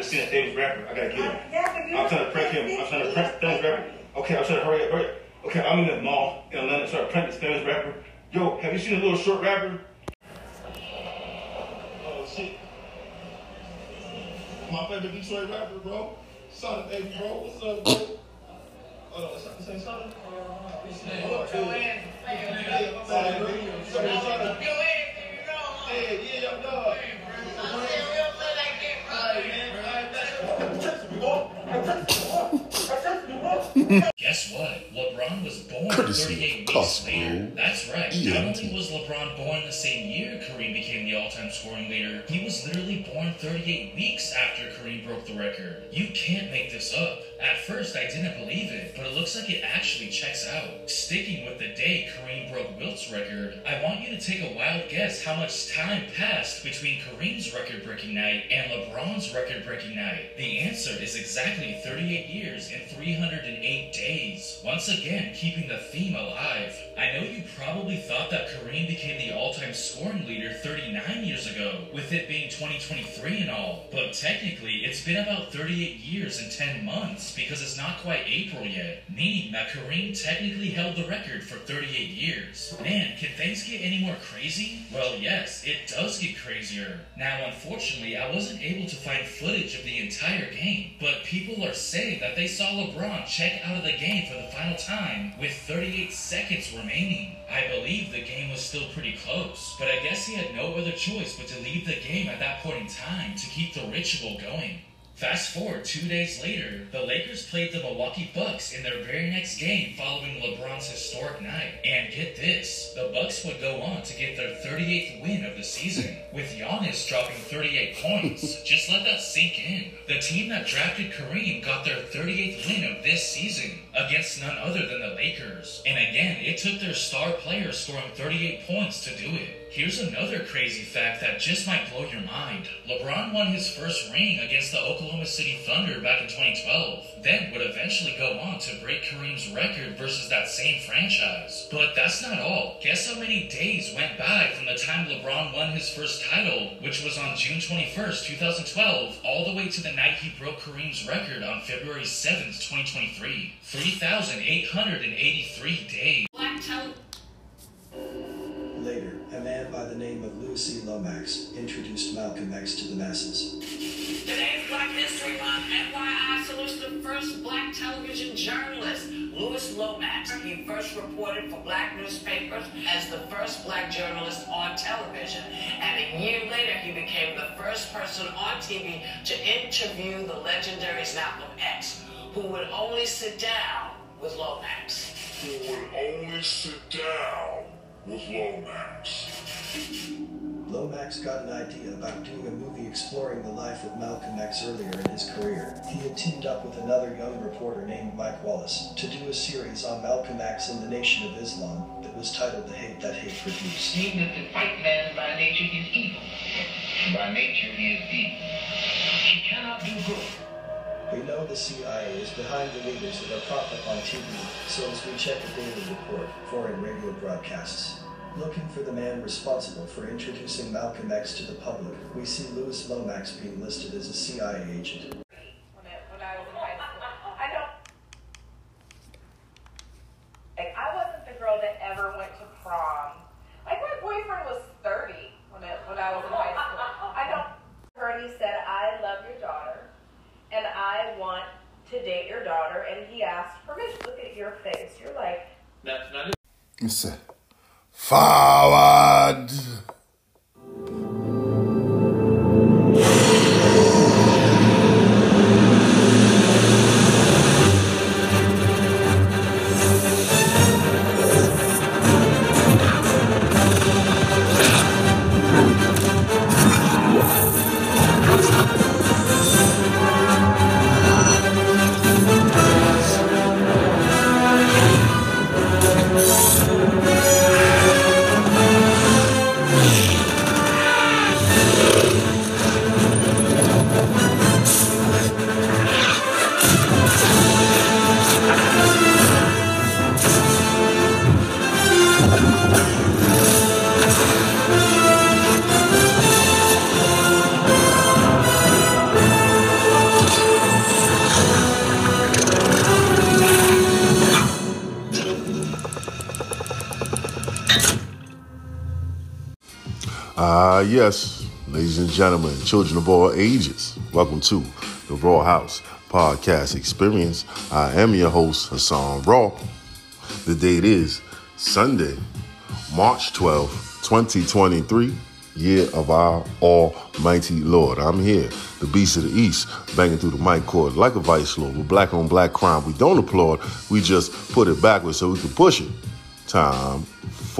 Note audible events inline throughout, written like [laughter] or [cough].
just seen a famous rapper. I gotta get him. Yeah, I'm trying to prank him. I'm trying to prank famous rapper. Okay, I'm trying to hurry up, hurry up. Okay, I'm in the mall in Atlanta trying to prank this famous rapper. Yo, have you seen a little short rapper? Oh shit. My favorite Detroit rapper, bro. Sonic baby, bro. What's up, bro? Hold on, Sonic, say Sonic? Hold up, yeah. Yeah, Sonic, bro. Sonic, Sonic. Yeah, yeah, yo, dog. Alright, Guess what? LeBron was born Courtesy 38 weeks later. That's right. Not only was LeBron born the same year Kareem became the all-time scoring leader, he was literally born 38 weeks after Kareem broke the record. You can't make this up. At first, I didn't believe it, but it looks like it actually checks out. Sticking with the day Kareem broke Wilt's record, I want you to take a wild guess how much time passed between Kareem's record-breaking night and LeBron's record-breaking night. The answer is exactly 38 years and 308 days. Once again, keeping the theme alive. I know you probably thought that Kareem became the all-time scoring leader 39 years ago, with it being 2023 and all. But technically, it's been about 38 years and 10 months because it's not quite April yet, meaning that Kareem technically held the record for 38 years. Man, can things get any more crazy? Well, yes, it does get crazier. Now, unfortunately, I wasn't able to find footage of the entire game, but people are saying that they saw LeBron check out of the game for the final time with 38 seconds remaining. I believe the game was still pretty close, but I guess he had no other choice but to leave the game at that point in time to keep the ritual going. Fast forward two days later, the Lakers played the Milwaukee Bucks in their very next game following LeBron's historic night. And get this, the Bucks would go on to get their 38th win of the season, with Giannis dropping 38 points. [laughs] Just let that sink in. The team that drafted Kareem got their 38th win of this season against none other than the Lakers. And again, it took their star player scoring 38 points to do it. Here's another crazy fact that just might blow your mind. LeBron won his first ring against the Oklahoma City Thunder back in 2012, then would eventually go on to break Kareem's record versus that same franchise. But that's not all. Guess how many days went by from the time LeBron won his first title, which was on June 21st, 2012, all the way to the night he broke Kareem's record on February 7th, 2023. 3,883 days. Black tele- Later, a man by the name of Louis C. Lomax introduced Malcolm X to the masses. Today's Black History Month. FYI salutes the first black television journalist, Louis Lomax. He first reported for black newspapers as the first black journalist on television. And a year later, he became the first person on TV to interview the legendary Malcolm X, who would only sit down with Lomax. who would only sit down with Lomax. Lomax got an idea about doing a movie exploring the life of Malcolm X earlier in his career. He had teamed up with another young reporter named Mike Wallace to do a series on Malcolm X and the Nation of Islam that was titled The Hate That Hate Produced. Even if the white man by nature is evil, by nature he is evil. He cannot do good. We know the CIA is behind the leaders that are propped up on TV, so as we check a daily report, foreign radio broadcasts. Looking for the man responsible for introducing Malcolm X to the public, we see Louis Lomax being listed as a CIA agent. when, it, when I was in high school. I don't. Like, I wasn't the girl that ever went to prom. Like, my boyfriend was 30 when, it, when I was in high school. I don't. Heard he said, I love your daughter, and I want to date your daughter, and he asked permission. Look at your face. You're like, That's not it. It's a forward. Children of all ages, welcome to the Raw House Podcast Experience. I am your host, Hassan Raw. The date is Sunday, March 12th, 2023, year of our Almighty Lord. I'm here, the beast of the East, banging through the mic cord like a vice lord with black on black crime. We don't applaud, we just put it backwards so we can push it. Time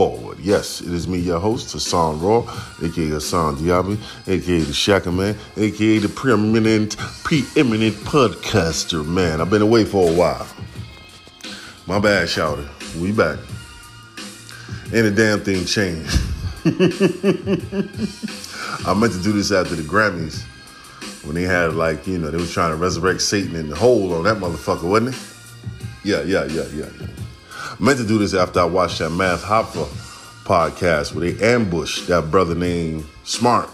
forward. Yes, it is me, your host, Hassan Raw, aka Hassan Diaby, aka the Shaka Man, aka the preeminent, preeminent podcaster man. I've been away for a while. My bad, shouter. We back. Ain't a damn thing changed. [laughs] I meant to do this after the Grammys when they had like, you know, they was trying to resurrect Satan in the hole on that motherfucker, wasn't it? Yeah, yeah, yeah, yeah, yeah. Meant to do this after I watched that Math Hoffa podcast where they ambushed that brother named Smart.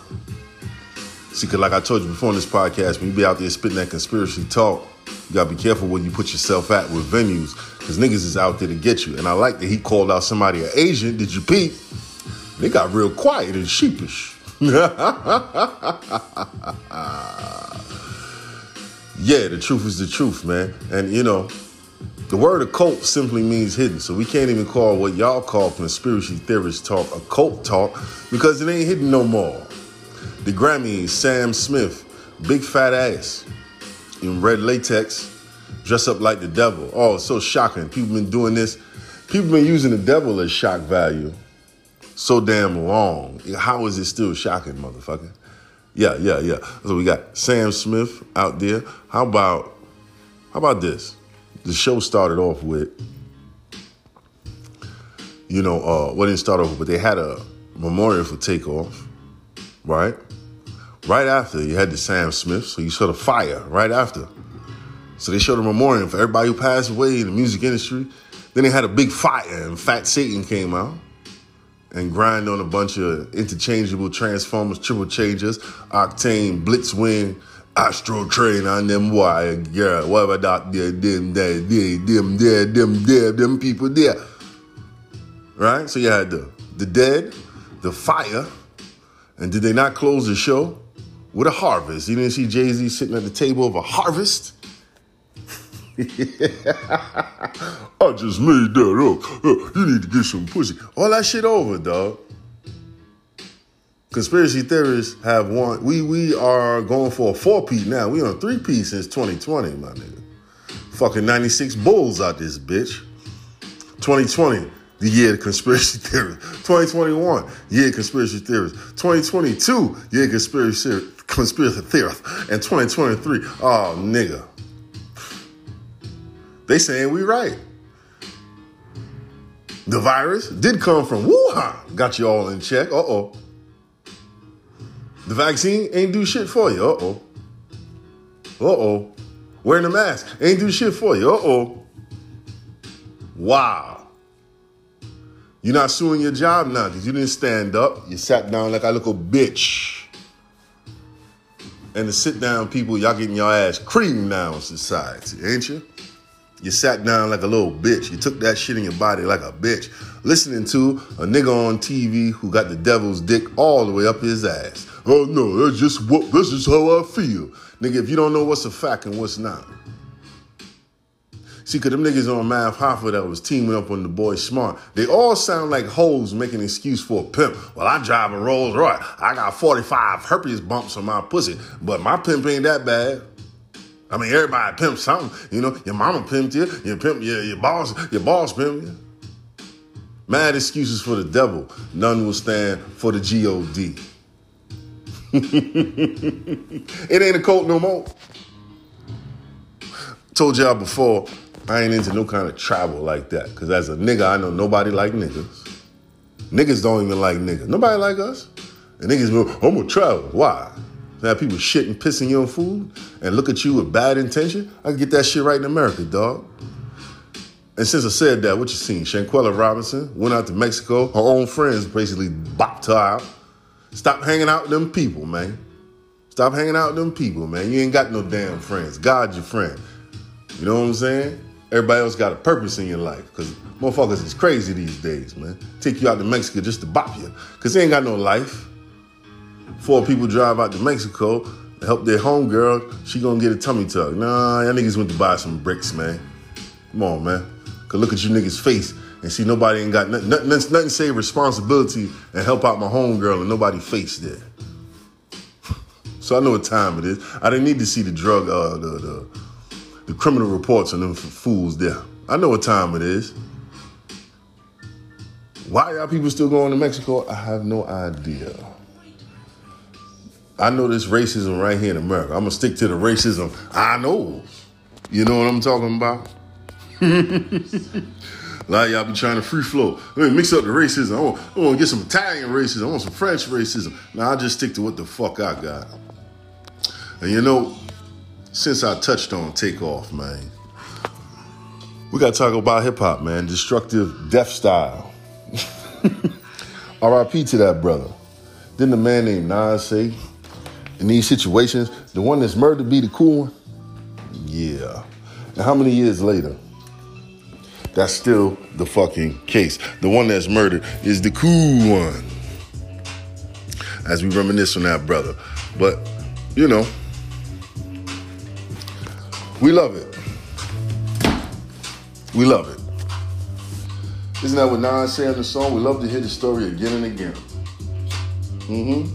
See, cause like I told you before in this podcast, when you be out there spitting that conspiracy talk, you gotta be careful where you put yourself at with venues, cause niggas is out there to get you. And I like that he called out somebody an Asian. Did you peep? They got real quiet and sheepish. [laughs] yeah, the truth is the truth, man. And you know, the word occult simply means hidden. So we can't even call what y'all call conspiracy theorists talk occult talk because it ain't hidden no more. The Grammys, Sam Smith, big fat ass in red latex, dress up like the devil. Oh, it's so shocking. People been doing this. People been using the devil as shock value so damn long. How is it still shocking, motherfucker? Yeah, yeah, yeah. So we got Sam Smith out there. How about how about this? The show started off with, you know, uh, didn't start off with, but they had a memorial for Takeoff, right? Right after you had the Sam Smith, so you saw the fire right after. So they showed a memorial for everybody who passed away in the music industry. Then they had a big fire, and Fat Satan came out and grind on a bunch of interchangeable transformers, triple changers, octane, blitzwing, astro train on them wire, yeah, whatever that there, them there, them there, them there, them people there. Right? So you had the the dead, the fire, and did they not close the show with a harvest? You didn't see Jay-Z sitting at the table of a harvest? [laughs] I just made that up. Uh, you need to get some pussy. All that shit over, dog. Conspiracy theorists have one. We we are going for a four piece now. We on three piece since 2020, my nigga. Fucking 96 bulls out this bitch. 2020, the year of conspiracy [laughs] theories. 2021, year of conspiracy theories. 2022, year of conspiracy conspiracy theorists. And 2023, oh nigga. They saying we right. The virus did come from Wuhan. Got you all in check. Uh oh. The vaccine ain't do shit for you. Uh oh. Uh oh. Wearing the mask ain't do shit for you. Uh oh. Wow. You're not suing your job now because you didn't stand up. You sat down like a little bitch. And the sit down people, y'all getting your ass creamed now in society, ain't you? You sat down like a little bitch. You took that shit in your body like a bitch. Listening to a nigga on TV who got the devil's dick all the way up his ass. Oh no, that's just what this is how I feel. Nigga, if you don't know what's a fact and what's not. See, cause them niggas on Math Hoffa that was teaming up on the boy Smart, they all sound like hoes making excuse for a pimp. Well, I drive a Rolls Royce. I got 45 herpes bumps on my pussy, but my pimp ain't that bad. I mean, everybody pimps something. You know, your mama pimped you, your pimp, your, your boss, your boss pimped you. Mad excuses for the devil. None will stand for the G-O-D. It ain't a cult no more. Told y'all before, I ain't into no kind of travel like that. Cause as a nigga, I know nobody like niggas. Niggas don't even like niggas. Nobody like us. And niggas go, I'm gonna travel. Why? Have people shitting, pissing your food and look at you with bad intention, I can get that shit right in America, dog. And since I said that, what you seen? Shanquella Robinson went out to Mexico. Her own friends basically bopped her out. Stop hanging out with them people, man. Stop hanging out with them people, man. You ain't got no damn friends. God's your friend. You know what I'm saying? Everybody else got a purpose in your life. Cause motherfuckers is crazy these days, man. Take you out to Mexico just to bop you. Cause they ain't got no life. four people drive out to Mexico to help their homegirl. She gonna get a tummy tuck. Nah, y'all niggas went to buy some bricks, man. Come on, man. Cause look at you niggas' face and see nobody ain't got nothing, nothing, nothing say responsibility and help out my homegirl and nobody face there. So I know what time it is. I didn't need to see the drug, uh, the, the, the criminal reports on them fools there. I know what time it is. Why y'all people still going to Mexico? I have no idea. I know this racism right here in America. I'm gonna stick to the racism I know. You know what I'm talking about? [laughs] A lot of y'all be trying to free flow. Let me mix up the racism. I want, I want to get some Italian racism. I want some French racism. Now I just stick to what the fuck I got. And you know, since I touched on takeoff, man, we gotta talk about hip hop, man. Destructive death style. [laughs] R.I.P. to that brother. Then the man named Nas say, in these situations, the one that's murdered be the cool one? Yeah. And how many years later? That's still the fucking case. The one that's murdered is the cool one. As we reminisce on that brother. But, you know, we love it. We love it. Isn't that what Nas said in the song? We love to hear the story again and again. Mm-hmm.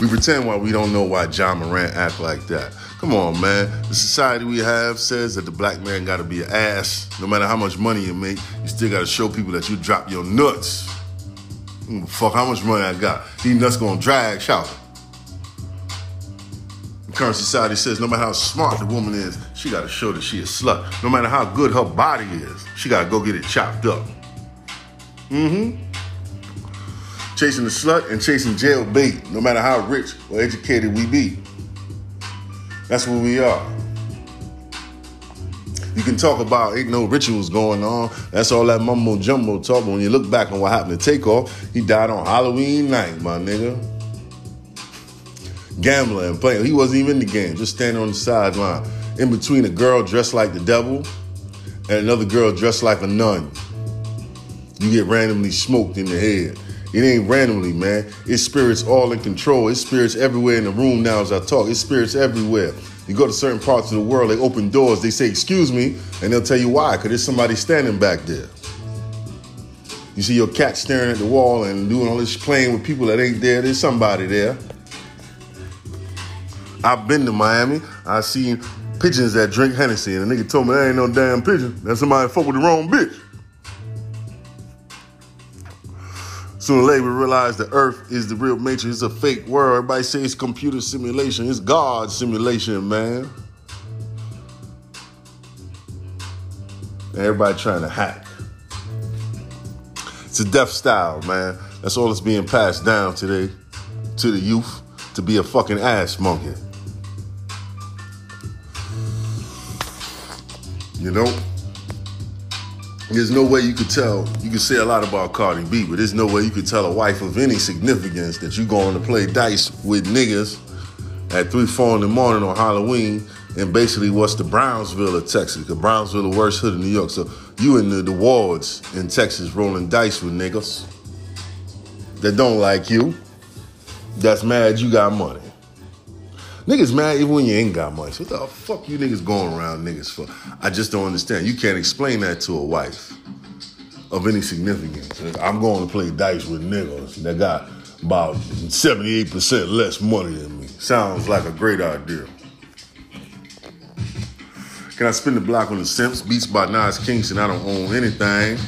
We pretend why we don't know why Ja Morant act like that. Come on, man. The society we have says that the black man gotta be an ass. No matter how much money you make, you still gotta show people that you drop your nuts. Fuck how much money I got. These nuts gonna drag, shout. Current society says no matter how smart the woman is, she gotta show that she a slut. No matter how good her body is, she gotta go get it chopped up. Mm-hmm. Chasing the slut and chasing jail bait, no matter how rich or educated we be. That's what we are. You can talk about ain't no rituals going on. That's all that mumbo jumbo talk. But when you look back on what happened to Takeoff, he died on Halloween night, my nigga. Gambling playing. He wasn't even in the game, just standing on the sideline. In between a girl dressed like the devil and another girl dressed like a nun. You get randomly smoked in the head. It ain't randomly, man. It's spirits all in control. It's spirits everywhere in the room now as I talk. It's spirits everywhere. You go to certain parts of the world, they open doors, they say, excuse me, and they'll tell you why, because there's somebody standing back there. You see your cat staring at the wall and doing all this playing with people that ain't there. There's somebody there. I've been to Miami. I seen pigeons that drink Hennessy, and a nigga told me that ain't no damn pigeon. That's somebody fuck with the wrong bitch. Sooner or later, we realize the Earth is the real matrix. It's a fake world. Everybody say it's computer simulation. It's God simulation, man. Everybody trying to hack. It's a death style, man. That's all that's being passed down today to the youth to be a fucking ass monkey. You know? There's no way you could tell. You could say a lot about Cardi B, but there's no way you could tell a wife of any significance that you're going to play dice with niggas at 3, 4 in the morning on Halloween and basically what's the Brownsville of Texas, because Brownsville the worst hood in New York. So you in the, the wards in Texas rolling dice with niggas that don't like you, that's mad you got money. Niggas mad even when you ain't got money. So what the fuck you niggas going around niggas for? I just don't understand. You can't explain that to a wife of any significance. I'm going to play dice with niggas that got about 78% less money than me. Sounds like a great idea. Can I spin the block on the Simps? Beats by Nas Kingston. I don't own anything.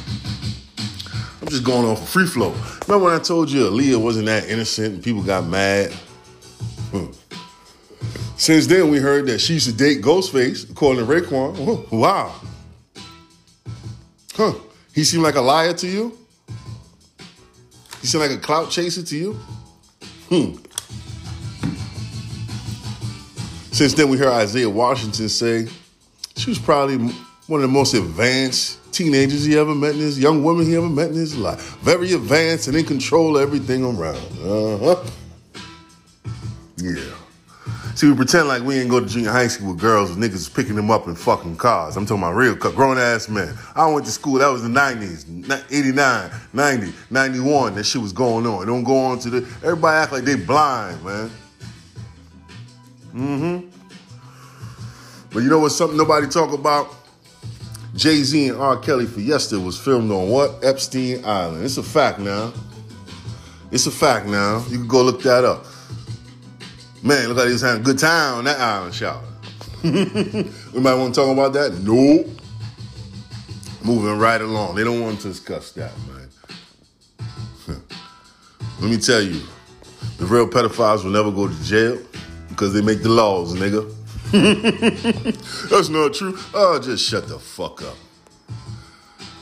I'm just going off free flow. Remember when I told you Aaliyah wasn't that innocent and people got mad? Since then, we heard that she used to date Ghostface, according to Raekwon. Oh, wow. Huh. He seemed like a liar to you? He seemed like a clout chaser to you? Hmm. Since then, we heard Isaiah Washington say she was probably one of the most advanced teenagers he ever met in his young woman he ever met in his life. Very advanced and in control of everything around. Uh huh. Yeah. See, we pretend like we ain't go to junior high school with girls with niggas picking them up in fucking cars. I'm talking about real grown ass men. I went to school, that was the 90s, 89, 90, 91. That shit was going on. Don't go on to the. Everybody act like they blind, man. Mm hmm. But you know what? Something nobody talk about? Jay Z and R. Kelly Fiesta was filmed on what? Epstein Island. It's a fact now. It's a fact now. You can go look that up. Man, look like he was having a good time on that island shower. we might want to talk about that? Nope. Moving right along. They don't want to discuss that, man. [laughs] Let me tell you, the real pedophiles will never go to jail because they make the laws, nigga. [laughs] That's not true. Oh, just shut the fuck up.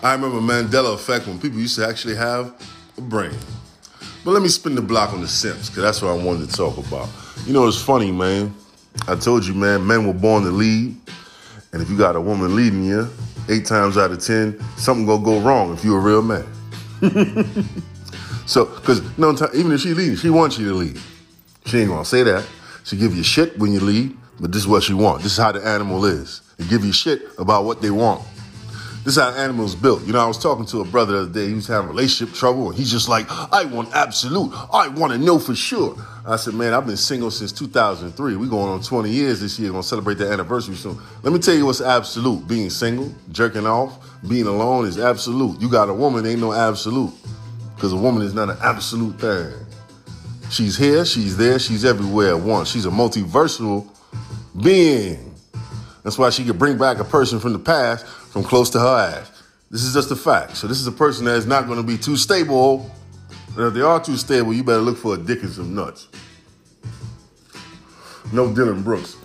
I remember Mandela effect when people used to actually have a brain. But let me spin the block on the Simps, because that's what I wanted to talk about. You know, it's funny, man. I told you, man, men were born to lead. And if you got a woman leading you, eight times out of ten, something gonna go wrong if you're a real man. [laughs] so, because no, time. even if she leads, she wants you to lead. She ain't gonna say that. She give you shit when you lead, but this is what she want. This is how the animal is. They give you shit about what they want. This is how animals built. You know, I was talking to a brother the other day. He was having relationship trouble, and he's just like, I want absolute. I want to know for sure. I said, man, I've been single since 2003. We going on 20 years this year. Going to celebrate the anniversary soon. Let me tell you what's absolute. Being single, jerking off, being alone is absolute. You got a woman, ain't no absolute. Because a woman is not an absolute thing. She's here, she's there, she's everywhere at once. She's a multiversal being. That's why she could bring back a person from the past from close to her ass. This is just a fact. So this is a person that is not going to be too stable. And if they are too stable, you better look for a dick and some nuts. No Dylan Brooks.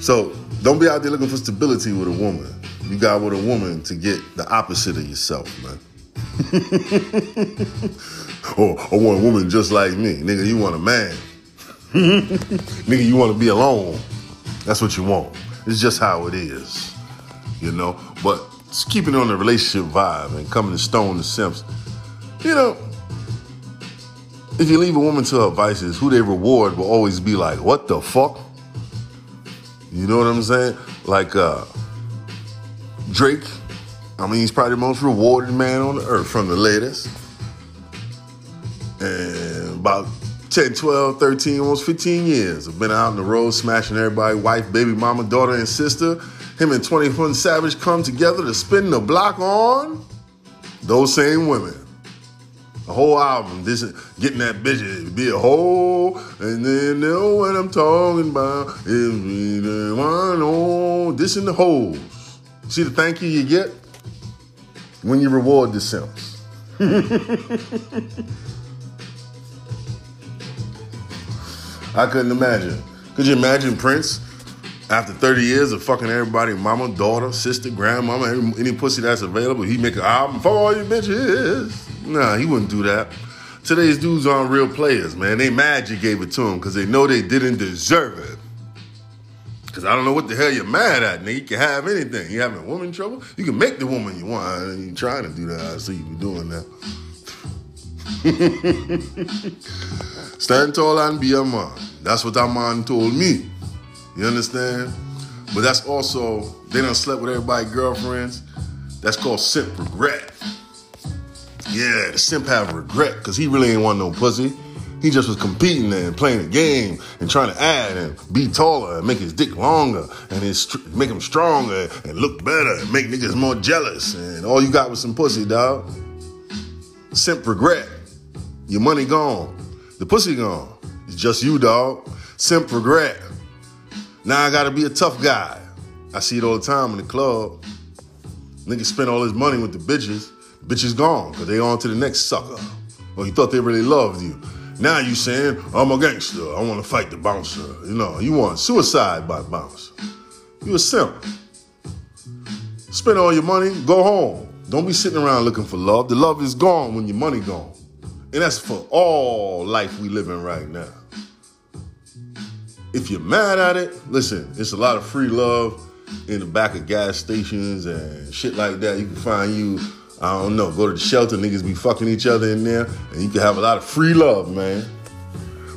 So don't be out there looking for stability with a woman. You got with a woman to get the opposite of yourself, man. [laughs] or I want a woman just like me. Nigga, you want a man. [laughs] Nigga, you want to be alone. That's what you want. It's just how it is, you know. But just keeping on the relationship vibe and coming to stone the simps, you know. If you leave a woman to her vices, who they reward will always be like, "What the fuck?" You know what I'm saying? Like uh, Drake. I mean, he's probably the most rewarded man on the earth from the latest. And about 10, 12, 13, almost 15 years. I've been out on the road smashing everybody, wife, baby, mama, daughter, and sister. Him and 21 Savage come together to spin the block on those same women. A whole album, this getting that bitch be a whole, and then know what I'm talking about. Is me the one on this in the holes. See the thank you you get when you reward the simps. [laughs] I couldn't imagine. Could you imagine Prince after 30 years of fucking everybody, mama, daughter, sister, grandmama, any pussy that's available, he make an album for all you bitches? Nah, he wouldn't do that. Today's dudes aren't real players, man. They mad you gave it to them because they know they didn't deserve it. Because I don't know what the hell you're mad at, nigga. You can have anything. You having woman trouble? You can make the woman you want. Ain't trying to do that. I see you doing that. [laughs] Stand tall and be a man. That's what that man told me. You understand? But that's also, they done slept with everybody's girlfriends. That's called simp regret. Yeah, the simp have regret because he really ain't want no pussy. He just was competing and playing a game and trying to add and be taller and make his dick longer and his, make him stronger and look better and make niggas more jealous. And all you got was some pussy, dog. Simp regret. Your money gone. The pussy gone. It's just you, dog. Simp regret. Now I gotta be a tough guy. I see it all the time in the club. Niggas spend all his money with the bitches. Bitches gone, cause they on to the next sucker. Or you thought they really loved you. Now you saying, I'm a gangster. I want to fight the bouncer. You know, you want suicide by bouncer. You a simp. Spend all your money, go home. Don't be sitting around looking for love. The love is gone when your money gone. And that's for all life we live in right now. If you're mad at it, listen, it's a lot of free love in the back of gas stations and shit like that. You can find you, I don't know, go to the shelter, niggas be fucking each other in there, and you can have a lot of free love, man.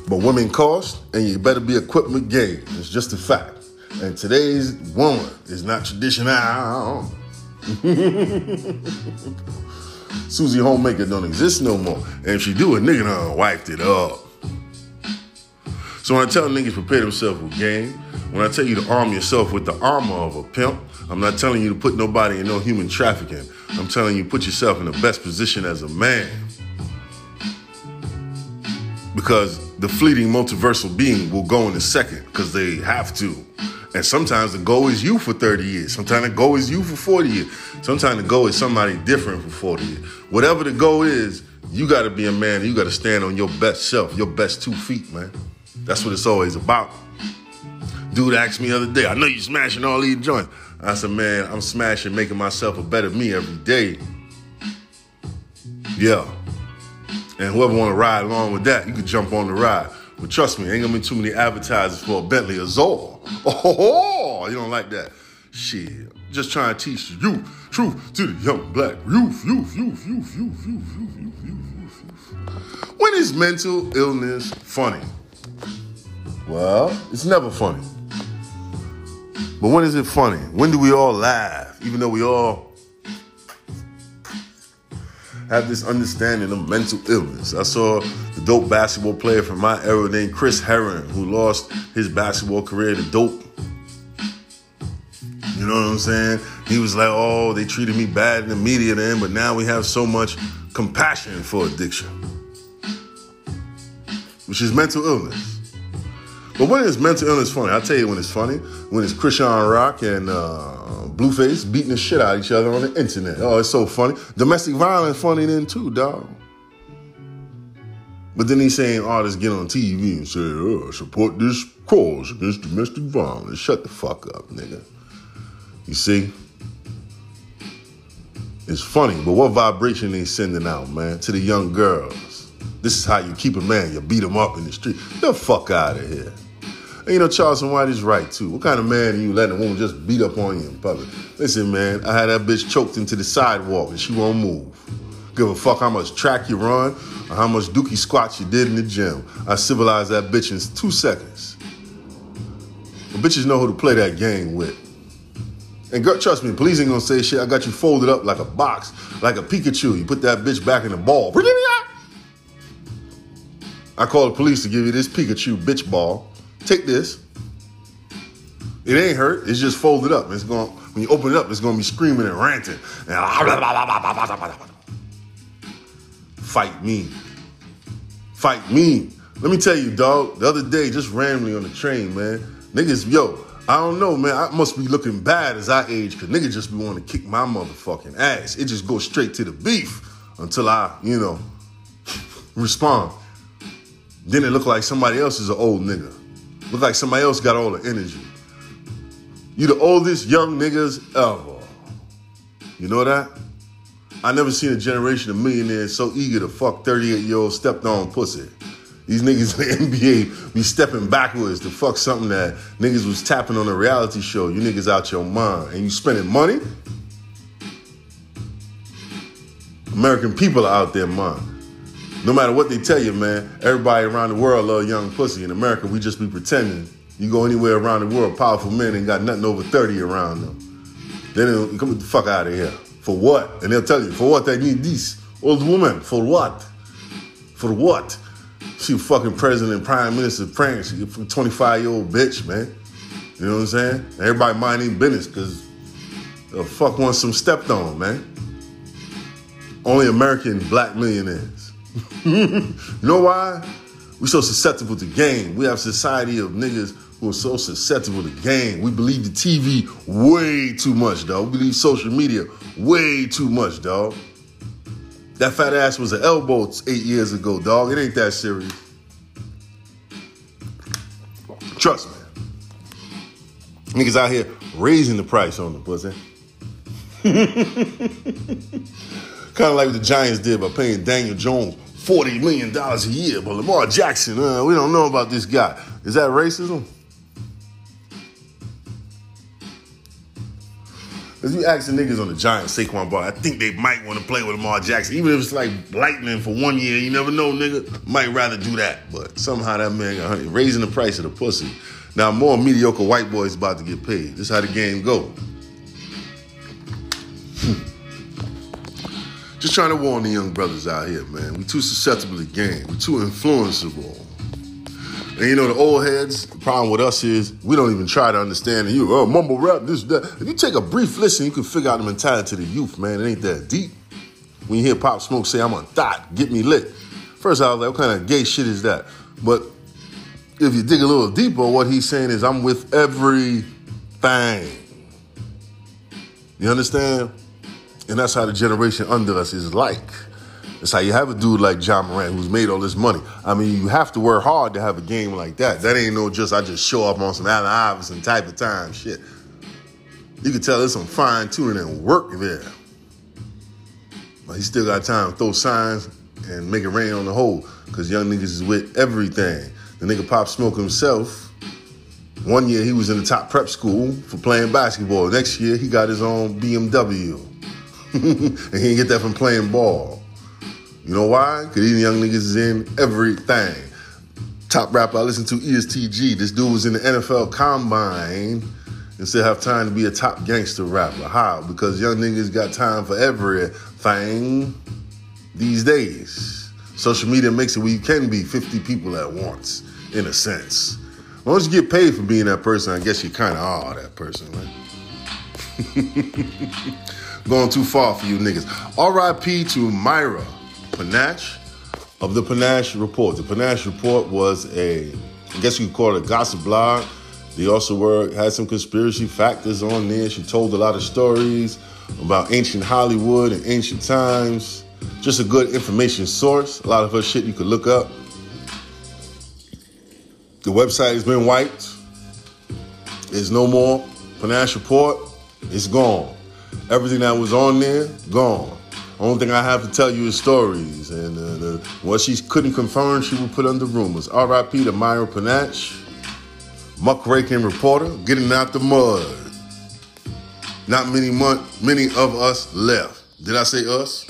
But women cost, and you better be equipped with game. It's just a fact. And today's woman is not traditional. [laughs] Susie Homemaker don't exist no more. And if she do, a nigga done wiped it up. So when I tell niggas prepare themselves with game, when I tell you to arm yourself with the armor of a pimp, I'm not telling you to put nobody in no human trafficking. I'm telling you put yourself in the best position as a man. Because the fleeting multiversal being will go in a second because they have to. And sometimes the goal is you for 30 years. Sometimes the goal is you for 40 years. Sometimes the goal is somebody different for 40 years. Whatever the goal is, you got to be a man. You got to stand on your best self, your best two feet, man. That's what it's always about. Dude asked me the other day, I know you smashing all these joints. I said, man, I'm smashing, making myself a better me every day. Yeah. And whoever want to ride along with that, you can jump on the ride. But trust me, ain't gonna be too many advertisers for a Bentley or Zoll. Oh, you don't like that? Shit. Just trying to teach you truth to the young black youth, youth, youth, youth, youth, youth, youth, youth, youth, youth. When is mental illness funny? Well, it's never funny. But when is it funny? When do we all laugh? Even though we all have this understanding of mental illness. I saw the dope basketball player from my era named Chris Herren, who lost his basketball career to dope. You know what I'm saying? He was like, oh, they treated me bad in the media then, but now we have so much compassion for addiction, which is mental illness. But when is mental illness funny? I'll tell you when it's funny. When it's Chrisean Rock and uh, Blueface beating the shit out of each other on the internet. Oh, it's so funny. Domestic violence funny then too, dog. But then he's saying artists get on TV and say, oh, support this cause against domestic violence. Shut the fuck up, nigga. You see? It's funny, but what vibration they sending out, man, to the young girls? This is how you keep a man. You beat him up in the street. The fuck out of here. And you know, Charleston White is right too. What kind of man are you letting a woman just beat up on you in public? Listen, man, I had that bitch choked into the sidewalk and she won't move. Give a fuck how much track you run or how much dookie squats you did in the gym. I civilized that bitch in two seconds. The bitches know who to play that game with. And girl, trust me, police ain't gonna say shit. I got you folded up like a box, like a Pikachu. You put that bitch back in the ball. I call the police to give you this Pikachu bitch ball. Take this. It ain't hurt. It's just folded up. It's going when you open it up, it's gonna be screaming and ranting. Fight me. Fight me. Let me tell you, dog. The other day, just randomly on the train, man. Niggas, yo, I don't know, man. I must be looking bad as I age, cause niggas just be wanting to kick my motherfucking ass. It just goes straight to the beef until I, you know, [laughs] respond. Then it look like somebody else is an old nigga. Look like somebody else got all the energy. You the oldest young niggas ever. You know that? I never seen a generation of millionaires so eager to fuck 38 year old stepped on pussy. These niggas in the [laughs] NBA be stepping backwards to fuck something that niggas was tapping on a reality show. You niggas out your mind. And you spending money? American people are out there, man. No matter what they tell you, man, everybody around the world love young pussy. In America, we just be pretending. You go anywhere around the world, powerful men ain't got nothing over 30 around them. Then they come the fuck out of here. For what? And they'll tell you, for what I need this? Old woman, for what? For what? She fucking president prime minister of France. She a 25 year old bitch, man. You know what I'm saying? Everybody minding business because the fuck wants some stepped on, man. Only American black millionaires. You [laughs] know why? We're so susceptible to game. We have a society of niggas who are so susceptible to game. We believe the TV way too much, dog. We believe social media way too much, dog. That fat ass was an elbow eight years ago, dog. It ain't that serious. Trust me. Niggas out here raising the price on the pussy. [laughs] kind of like what the Giants did by paying Daniel Jones $40 million a year. But Lamar Jackson, uh, we don't know about this guy. Is that racism? Cause you ask the niggas on the Giants, Saquon Bar, I think they might want to play with Lamar Jackson, even if it's like lightning for one year. You never know, nigga. Might rather do that, but somehow that man got honey, raising the price of the pussy. Now more mediocre white boys about to get paid. This is how the game go. Just trying to warn the young brothers out here, man. We're too susceptible to game. We're too influenceable. And you know, the old heads, the problem with us is we don't even try to understand you. Oh, mumble rap, this, that. If you take a brief listen, you can figure out the mentality of the youth, man. It ain't that deep. When you hear Pop Smoke say, I'm a thought, get me lit. First, I was like, what kind of gay shit is that? But if you dig a little deeper, what he's saying is, I'm with everything. You understand? And that's how the generation under us is like. It's how you have a dude like Ja Morant who's made all this money. I mean, you have to work hard to have a game like that. That ain't no just I just show up on some Allen Iverson type of time shit. You can tell there's some fine tuning and work there. But he still got time to throw signs and make it rain on the hole because young niggas is with everything. The nigga Pop Smoke himself, one year he was in the top prep school for playing basketball. Next year he got his own BMW. And he didn't get that from playing ball. You know why? Because these young niggas is in everything. Top rapper I listen to ESTG. This dude was in the NFL Combine and still have time to be a top gangster rapper. How? Because young niggas got time for everything these days. Social media makes it where you can be 50 people at once, in a sense. Once you get paid for being that person, I guess you kind of are that person, right? [laughs] Going too far for you niggas. RIP to Myra Panache of the Panache Report. The Panache Report was a, I guess you could call it a gossip blog. They also were had some conspiracy factors on there. She told a lot of stories about ancient Hollywood and ancient times. Just a good information source. A lot of her shit you could look up. The website has been wiped. There's no more. Panache Report is gone. Everything that was on there, gone. Only thing I have to tell you is stories. And uh, the, what she couldn't confirm, she would put under rumors. RIP to Myra Panache, muckraking reporter, getting out the mud. Not many month, many of us left. Did I say us?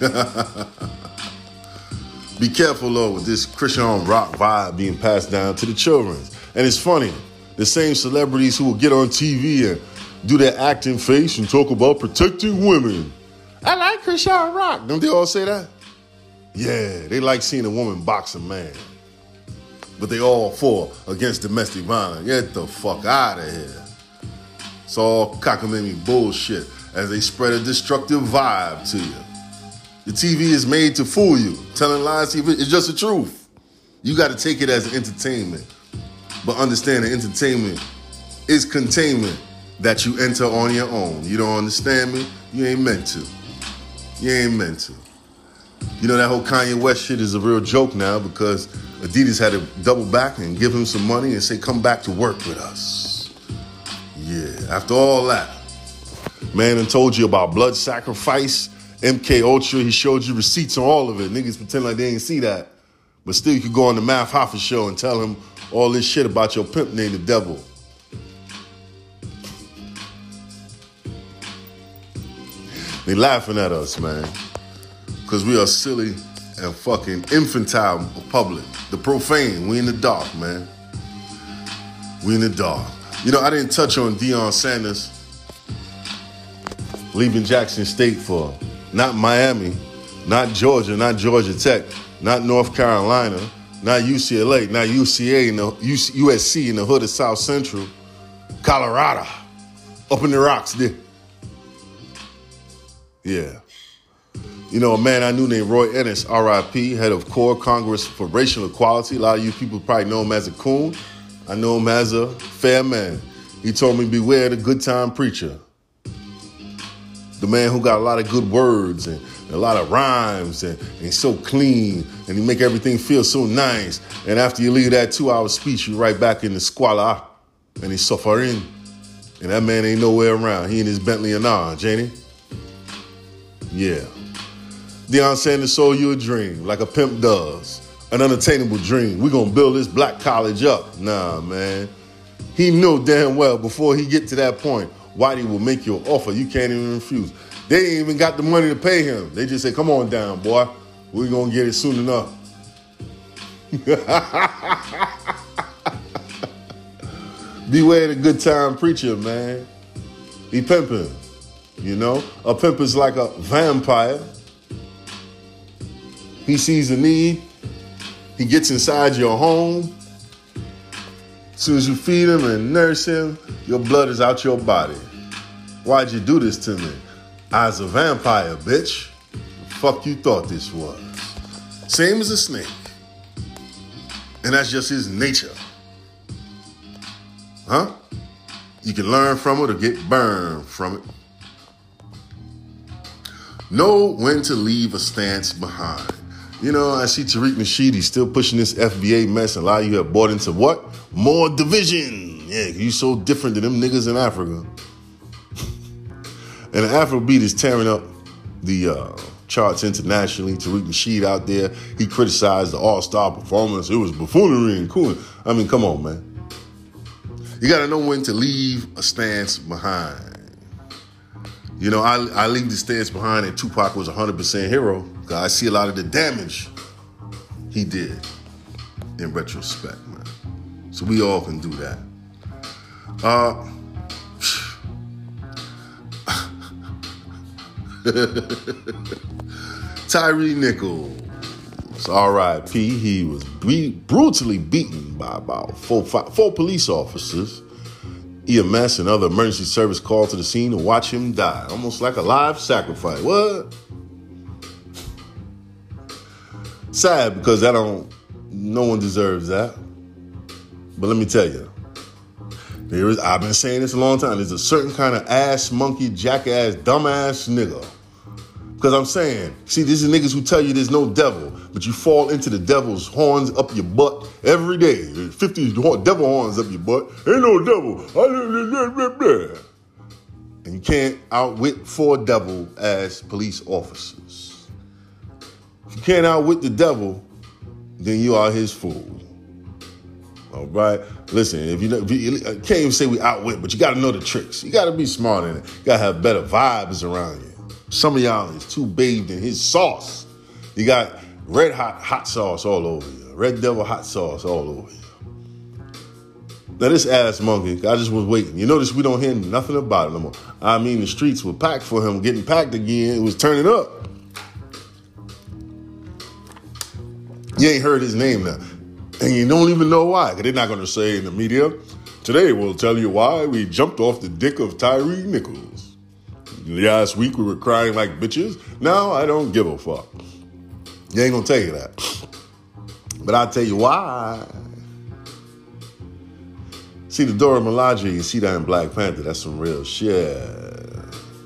[laughs] Be careful though with this Chrisean Rock vibe being passed down to the children. And it's funny, the same celebrities who will get on TV and do their acting face and talk about protecting women. I like Chrisean Rock. Don't they all say that? Yeah, they like seeing a woman box a man. But they all for against domestic violence. Get the fuck out of here. It's all cockamamie bullshit as they spread a destructive vibe to you. The TV is made to fool you. Telling lies it's just the truth. You got to take it as entertainment. But understand that entertainment is containment that you enter on your own. You don't understand me? You ain't meant to. You ain't meant to. You know that whole Kanye West shit is a real joke now because Adidas had to double back and give him some money and say, come back to work with us. Yeah, after all that, man, and told you about blood sacrifice, MK Ultra. He showed you receipts on all of it. Niggas pretend like they ain't see that, but still, you could go on the Math Hoffa show and tell him all this shit about your pimp named the Devil. They laughing at us, man, because we are silly and fucking infantile public. The profane. We in the dark, man. We in the dark. You know, I didn't touch on Deion Sanders leaving Jackson State for not Miami, not Georgia, not Georgia Tech, not North Carolina, not UCLA, not UCA, in the USC in the hood of South Central, Colorado, up in the rocks there. Yeah. You know, a man I knew named Roy Innis, RIP, head of Core Congress for Racial Equality. A lot of you people probably know him as a coon. I know him as a fair man. He told me, beware the good time preacher. The man who got a lot of good words and a lot of rhymes and, and so clean and he make everything feel so nice. And after you leave that two hour speech, you right back in the squalor and he's suffering. And that man ain't nowhere around. He and his Bentley and ain't he? Yeah. Deion Sanders sold you a dream, like a pimp does. An unattainable dream. We're gonna build this black college up. Nah, man. He knew damn well before he get to that point Whitey will make you an offer you can't even refuse. They ain't even got the money to pay him. They just say, come on down, boy. Going to get it soon enough. [laughs] Beware the good time preacher, man. He pimping. You know? A pimp is like a vampire. He sees a need. He gets inside your home. As soon as you feed him and nurse him, your blood is out your body. Why'd you do this to me? I was a vampire, bitch. The fuck you thought this was? Same as a snake. And that's just his nature. Huh? You can learn from it or get burned from it. Know when to leave a stance behind. You know, I see Tariq Nasheed, he's still pushing this FBA mess, and a lot of you have bought into what? More division. Yeah, you so different than them niggas in Africa. [laughs] and the Afrobeat is tearing up the uh, charts internationally. Tariq Nasheed out there, he criticized the all-star performance. It was buffoonery and cool. I mean, come on, man. You got to know when to leave a stance behind. You know, I, I leave the stance behind and Tupac was 100% hero. I see a lot of the damage he did in retrospect, man. So we all can do that. Uh, [laughs] Tyre Nichols, R.I.P. He was brutally beaten by about four, five, four police officers. EMS and other emergency service called to the scene to watch him die, almost like a live sacrifice. What? Sad because I don't. No one deserves that. But let me tell you, there is. I've been saying this a long time. There's a certain kind of ass monkey, jackass, dumbass nigga. Because I'm saying, see, these are niggas who tell you there's no devil, but you fall into the devil's horns up your butt every day. 50 devil horns up your butt. Ain't no devil. And you can't outwit four devil as police officers. If you can't outwit the devil, then you are his fool. All right. Listen, if you, if you can't even say we outwit, but you got to know the tricks. You got to be smart in it. You got to have better vibes around you. Some of y'all is too bathed in his sauce. You got red hot hot sauce all over you. Red devil hot sauce all over you. Now this ass monkey, I just was waiting. You notice we don't hear nothing about it no more. I mean, the streets were packed for him, getting packed again. It was turning up. You ain't heard his name now. And you don't even know why, because they're not going to say in the media, today we'll tell you why we jumped off the dick of Tyre Nichols. Last week we were crying like bitches. Now I don't give a fuck. You ain't to tell you that. But I'll tell you why. See the Dora Milaje, you see that in Black Panther, that's some real shit.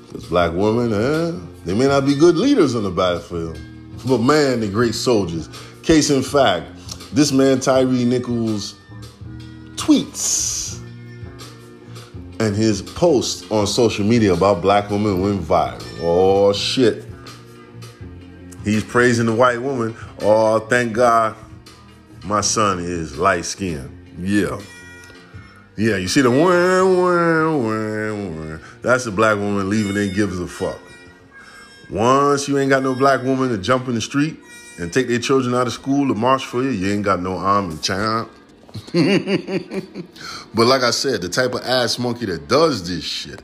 Because black women, eh, they may not be good leaders on the battlefield, but man, they're great soldiers. Case in fact, this man Tyre Nichols tweets and his post on social media about black women went viral. Oh shit. He's praising the white woman. Oh, thank God my son is light skinned. Yeah. Yeah, you see the wah, wah, wah, wah. That's a black woman leaving and gives a fuck. Once you ain't got no black woman to jump in the street and take their children out of school to march for you, you ain't got no arm and champ. [laughs] but like I said, the type of ass monkey that does this shit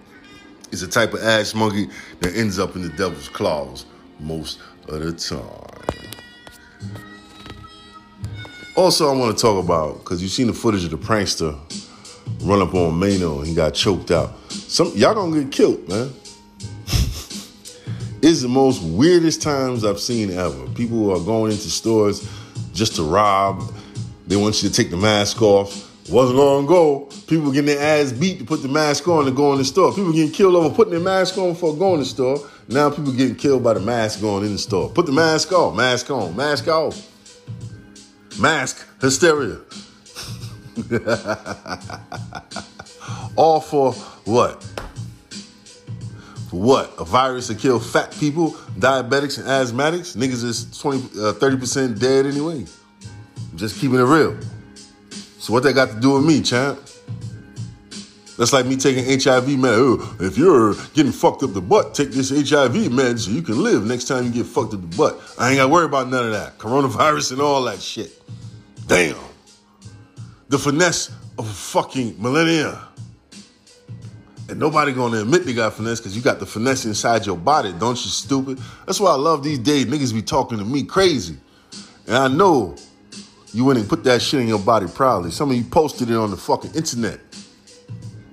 is the type of ass monkey that ends up in the devil's claws most of the time. Also, I want to talk about because you've seen the footage of the prankster run up on Mano and he got choked out. Some y'all gonna get killed, man. [laughs] it's the most weirdest times I've seen ever. People are going into stores just to rob. They want you to take the mask off. It Wasn't long ago, people getting their ass beat to put the mask on to go in the store. People getting killed over putting their mask on before going to the store. Now people getting killed by the mask going in the store. Put the mask on, mask on, mask off. Mask hysteria. [laughs] All for what? For what? A virus to kill fat people, diabetics, and asthmatics? Niggas is 20, uh, 30% dead anyway. Just keeping it real. So what that got to do with me, champ? That's like me taking HIV med. Oh, if you're getting fucked up the butt, take this HIV med so you can live next time you get fucked up the butt. I ain't got to worry about none of that. Coronavirus and all that shit. Damn. The finesse of fucking millennia. And nobody gonna admit they got finesse because you got the finesse inside your body, don't you, stupid? That's why I love these days. Niggas be talking to me crazy. And I know you went and put that shit in your body proudly. Some of you posted it on the fucking internet.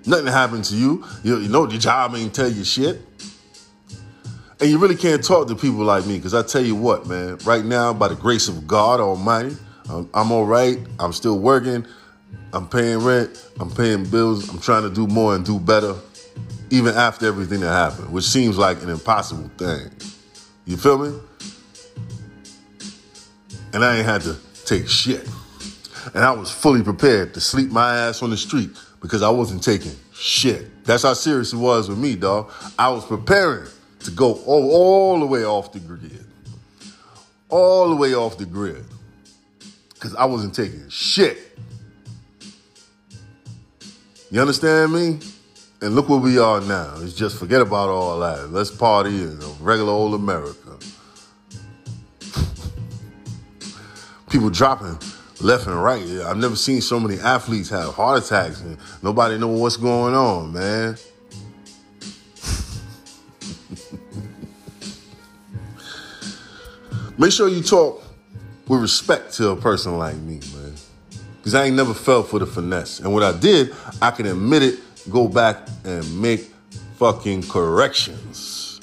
Nothing happened to you. You, you know your job ain't tell you shit. And you really can't talk to people like me because I tell you what, man, right now, by the grace of God Almighty, I'm, I'm all right. I'm still working. I'm paying rent. I'm paying bills. I'm trying to do more and do better, even after everything that happened, which seems like an impossible thing. You feel me? And I ain't had to take shit. And I was fully prepared to sleep my ass on the street because I wasn't taking shit. That's how serious it was with me, dog. I was preparing to go all, all the way off the grid. All the way off the grid. Because I wasn't taking shit. You understand me? And look where we are now. It's just forget about all that. Let's party in a regular old America. People dropping left and right. I've never seen so many athletes have heart attacks and nobody know what's going on, man. [laughs] Make sure you talk with respect to a person like me, man. Because I ain't never felt for the finesse. And what I did, I can admit it, go back and make fucking corrections.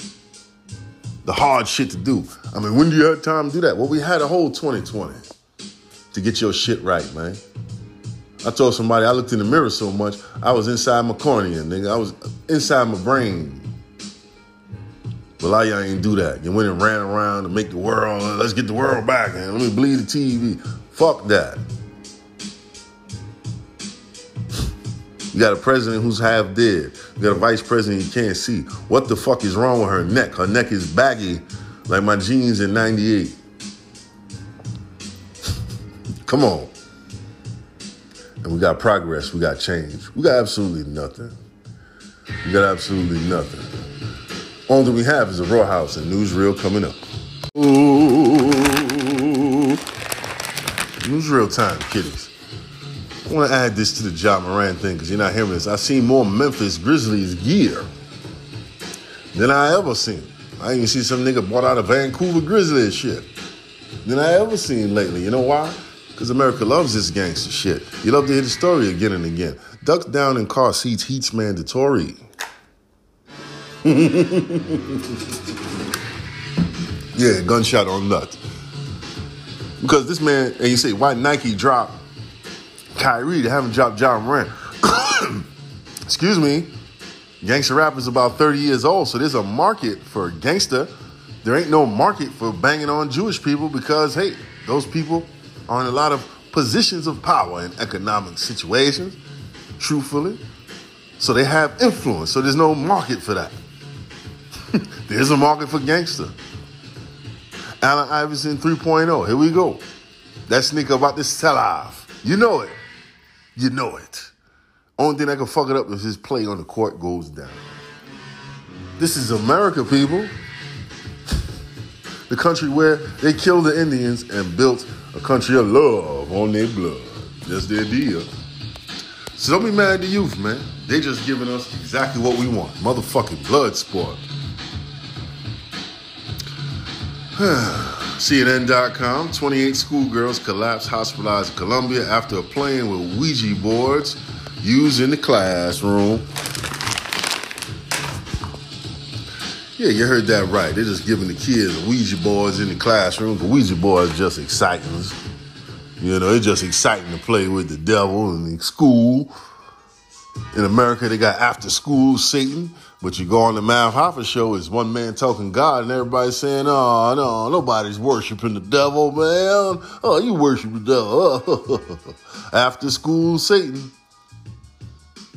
The hard shit to do. I mean, when do you have time to do that? Well, we had a whole 2020 to get your shit right, man. I told somebody I looked in the mirror so much, I was inside my cornea, nigga. I was inside my brain. But a lot of y'all ain't do that. You went and ran around to make the world, let's get the world back, and let me bleed the TV. Fuck that. You got a president who's half dead. You got a vice president you can't see. What the fuck is wrong with her neck? Her neck is baggy like my jeans in 98. Come on. And we got progress, we got change. We got absolutely nothing. We got absolutely nothing. All that we have is a Raw House and Newsreel coming up. Ooh. Newsreel time, kiddies. I want to add this to the Ja Morant thing because you're not hearing this. I've seen more Memphis Grizzlies gear than I ever seen. I even see some nigga bought out a Vancouver Grizzlies shit than I ever seen lately. You know why? Because America loves this gangster shit. You love to hear the story again and again. Ducks down in car seats, heat's mandatory. [laughs] yeah, gunshot on nut. Because this man, and you say, why Nike drop Kyrie? They haven't dropped Ja Morant. [coughs] Excuse me. Gangster rap is about 30 years old, so there's a market for gangster. There ain't no market for banging on Jewish people because, hey, those people are in a lot of positions of power in economic situations, truthfully. So they have influence. So there's no market for that. [laughs] there's a market for gangster. Allen Iverson 3.0. Here we go. That sneaker about to sell off. You know it. You know it. Only thing that can fuck it up is his play on the court goes down. This is America, people. [laughs] The country where they killed the Indians and built a country of love on their blood. That's their deal. So don't be mad at the youth, man. They just giving us exactly what we want. Motherfucking blood sport. [sighs] CNN.com 28 schoolgirls collapse hospitalized in Colombia after playing with Ouija boards used in the classroom. Yeah, you heard that right. They're just giving the kids Ouija boards in the classroom. The Ouija boards just exciting. You know, it's just exciting to play with the devil in the school. In America, they got after school Satan. But you go on the Math Hoffa show, it's one man talking God, and everybody's saying, oh, no, nobody's worshiping the devil, man. Oh, you worship the devil. [laughs] after school Satan.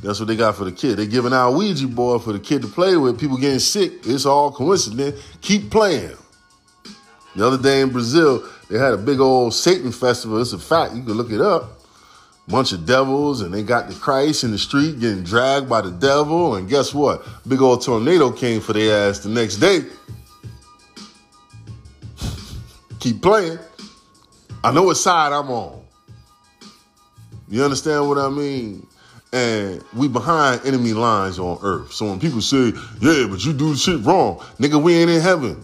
That's what they got for the kid. They're giving out Ouija board for the kid to play with. People getting sick. It's all coincidence. Keep playing. The other day in Brazil, they had a big old Satan festival. It's a fact. You can look it up. bunch of devils and they got the Christ in the street getting dragged by the devil. And guess what? Big old tornado came for their ass the next day. Keep playing. I know what side I'm on. You understand what I mean? And we behind enemy lines on earth. So when people say, yeah, but you do shit wrong, nigga, we ain't in heaven.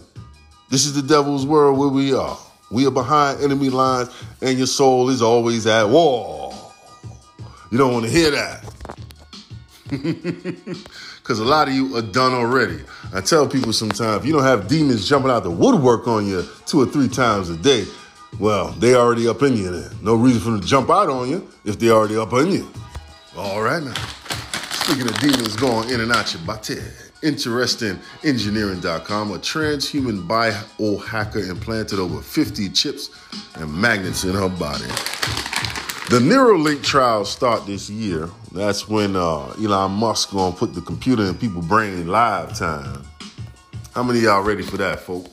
This is the devil's world where we are. We are behind enemy lines, and your soul is always at war. You don't want to hear that. [laughs] Because a lot of you are done already. I tell people sometimes, if you don't have demons jumping out the woodwork on you two or three times a day, well, they already up in you then. No reason for them to jump out on you if they already up in you. All right now. Speaking of demons going in and out your body, interestingengineering.com, a transhuman biohacker implanted over 50 chips and magnets in her body. The Neuralink trials start this year. That's when uh, Elon Musk gonna put the computer in people's brain in live time. How many of y'all ready for that, folks?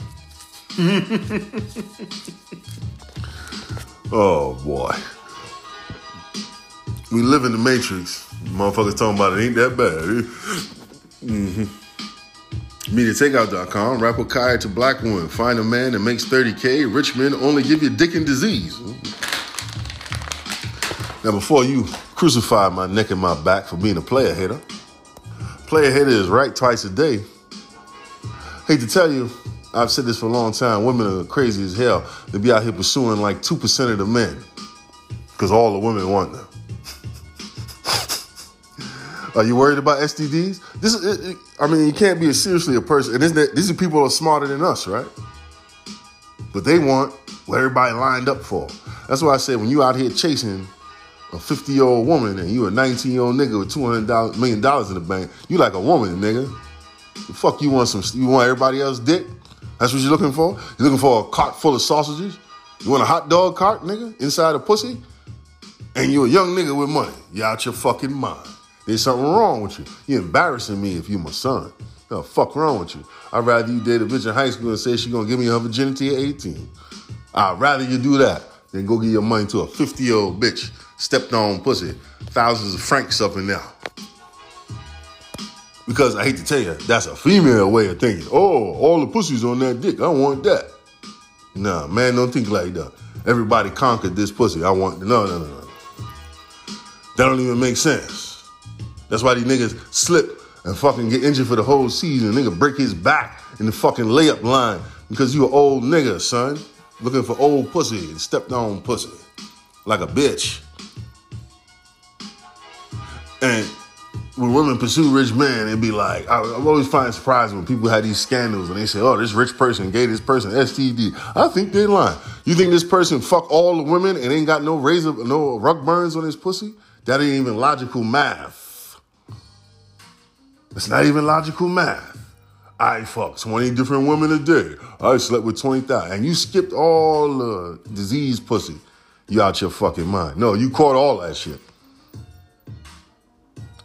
[laughs] oh boy. We live in the matrix. Motherfuckers talking about it ain't that bad. [laughs] Mm-hmm. MediaTakeout.com. Rapper Kai to black woman. Find a man that makes 30K. Rich men only give you dick and disease. Now, before you crucify my neck and my back for being a player hater, player hater is right twice a day. Hate to tell you, I've said this for a long time. Women are crazy as hell. They be out here pursuing like 2% of the men because all the women want them. Are you worried about STDs? This is, it, it, I mean, you can't be seriously a person. And isn't it, these are people are smarter than us, right? But they want what everybody lined up for. That's why I say when you out here chasing a 50 year old woman and you a 19 year old nigga with 200 million dollars in the bank, you like a woman, nigga. The fuck you want some? You want everybody else dick? That's what you're looking for? You're looking for a cart full of sausages? You want a hot dog cart, nigga, inside a pussy? And you a young nigga with money. You out your fucking mind. There's something wrong with you. You're embarrassing me if you're my son. The fuck wrong with you? I'd rather you date a bitch in high school and say she gonna give me her virginity at 18. I'd rather you do that than go give your money to a 50 year old bitch, stepped on pussy, thousands of francs up in there. Because I hate to tell you, that's a female way of thinking. Oh, all the pussies on that dick. I want that. Nah, man, don't think like that. Everybody conquered this pussy. I want no, no, no, no. That don't even make sense. That's why these niggas slip and fucking get injured for the whole season. Nigga break his back in the fucking layup line because you an old nigga, son. Looking for old pussy and stepped on pussy. Like a bitch. And when women pursue rich men, it'd be like, I, I always find surprising when people have these scandals and they say, oh, this rich person gave this person STD. I think they lying. You think this person fuck all the women and ain't got no razor, no rug burns on his pussy? That ain't even logical math. It's not even logical math. I fuck 20 different women a day. I slept with 20,000. And you skipped all the disease pussy. You out your fucking mind. No, you caught all that shit.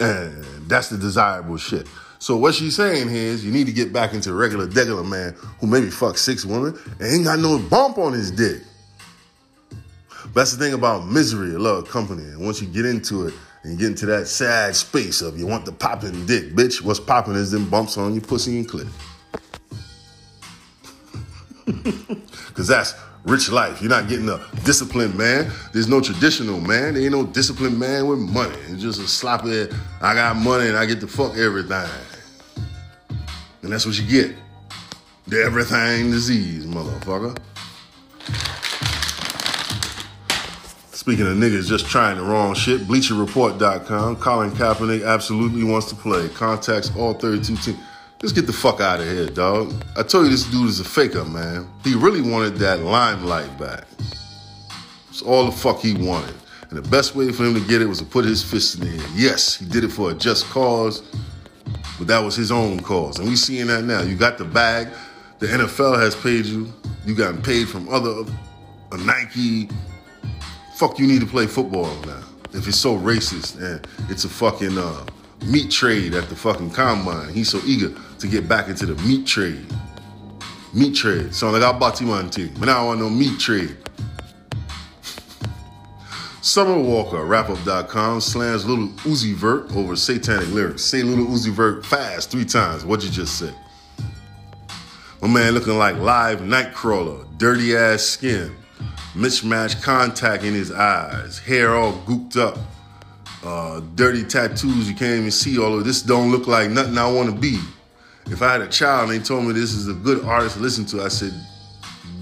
And that's the desirable shit. So what she's saying here is you need to get back into a regular degular man who maybe fuck six women and ain't got no bump on his dick. But that's the thing about misery, love company. And once you get into it and get into that sad space of you want the popping dick, bitch, what's popping is them bumps on your pussy and clit. [laughs] Cause that's rich life. You're not getting a disciplined man. There's no traditional man. There ain't no disciplined man with money. It's just a sloppy, I got money and I get to fuck everything. And that's what you get. The everything disease, motherfucker. Speaking of niggas just trying the wrong shit, BleacherReport.com. Colin Kaepernick absolutely wants to play. Contacts all 32 teams. Just get the fuck out of here, dog. I told you this dude is a faker, man. He really wanted that limelight back. It's all the fuck he wanted. And the best way for him to get it was to put his fist in the air. Yes, he did it for a just cause, but that was his own cause. And we seeing that now. You got the bag. The NFL has paid you. You gotten paid from other, a Nike. Fuck, you need to play football now. If it's so racist and it's a fucking uh, meat trade at the fucking combine. He's so eager to get back into the meat trade. Meat trade. So like I bought you one too, but now I want no meat trade. Summer Walker, rapup.com, slams Little Uzi Vert over satanic lyrics. Say Little Uzi Vert fast three times. What'd you just say? My man looking like live Nightcrawler, dirty ass skin, mismatched contact in his eyes, hair all gooped up, uh, dirty tattoos you can't even see all of this. Don't look like nothing I want to be. If I had a child and they told me this is a good artist to listen to, I said,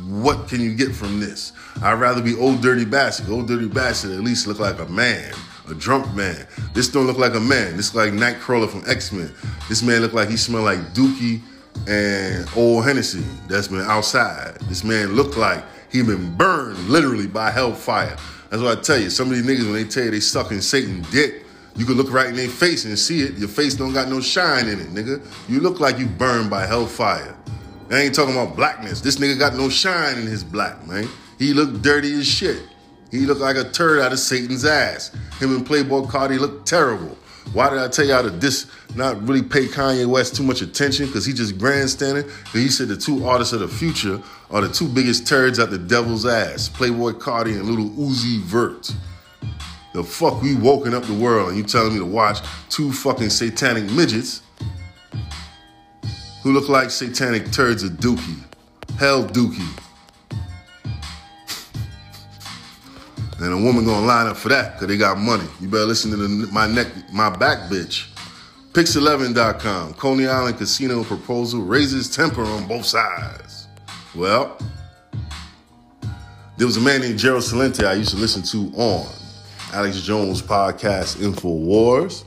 what can you get from this? I'd rather be Old Dirty Bastard. Old Dirty Bastard at least look like a man, a drunk man. This don't look like a man. This like Nightcrawler from X-Men. This man look like he smell like Dookie and Old Hennessy that's been outside. This man look like he been burned literally by hellfire. That's what I tell you. Some of these niggas, when they tell you they sucking Satan dick, you can look right in their face and see it. Your face don't got no shine in it, nigga. You look like you burned by hellfire. I ain't talking about blackness. This nigga got no shine in his black, man. He look dirty as shit. He looked like a turd out of Satan's ass. Him and Playboi Carti look terrible. Why did I tell y'all to dis not really pay Kanye West too much attention? Because he just grandstanding. He said the two artists of the future are the two biggest turds out the devil's ass. Playboi Carti and little Uzi Vert. The fuck we woken up the world and you telling me to watch two fucking satanic midgets who look like satanic turds of Dookie. Hell Dookie. And a woman gonna line up for that because they got money. You better listen to the, my neck, my back bitch. Pix11.com. Coney Island casino proposal raises temper on both sides. Well, there was a man named Gerald Celente I used to listen to on Alex Jones podcast InfoWars.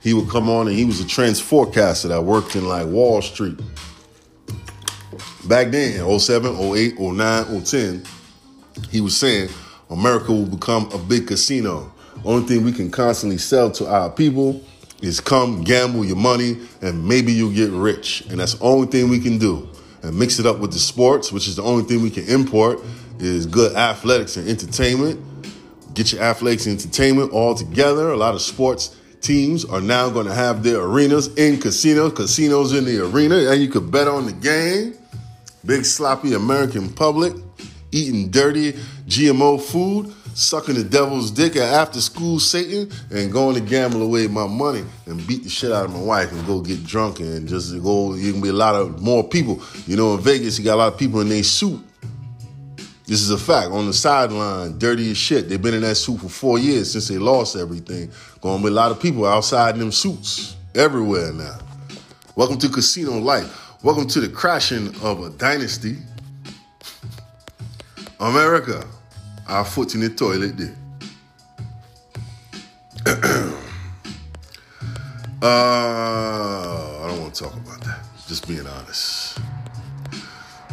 He would come on and he was a trends forecaster that worked in like Wall Street. Back then, 07, 08, 09, 010, he was saying America will become a big casino. Only thing we can constantly sell to our people is come gamble your money and maybe you'll get rich. And that's the only thing we can do. And mix it up with the sports, which is the only thing we can import, is good athletics and entertainment. Get your athletics and entertainment all together. A lot of sports teams are now going to have their arenas in casinos, casinos in the arena, and you could bet on the game. Big sloppy American public eating dirty GMO food, sucking the devil's dick at after school Satan, and going to gamble away my money and beat the shit out of my wife and go get drunk and just go. You can be a lot of more people. You know, in Vegas, you got a lot of people in their suit. This is a fact. On the sideline, dirty as shit. They've been in that suit for four years since they lost everything. Going with a lot of people outside in them suits everywhere now. Welcome to Casino Life. Welcome to the crashing of a dynasty. America, our foot in the toilet there. [clears throat] uh, I don't want to talk about that. Just being honest.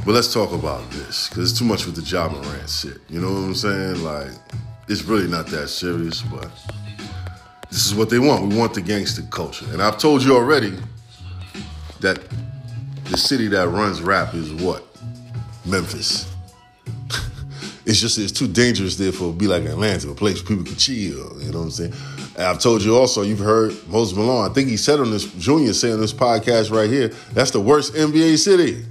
But let's talk about this because it's too much with the Ja Morant shit. You know what I'm saying? Like, it's really not that serious, but this is what they want. We want the gangster culture. And I've told you already that the city that runs rap is what? Memphis. It's just it's too dangerous there for be like Atlanta, a place where people can chill. You know what I'm saying? And I've told you also, you've heard Moses Malone. I think he said on this Junior say on this podcast right here, that's the worst NBA city.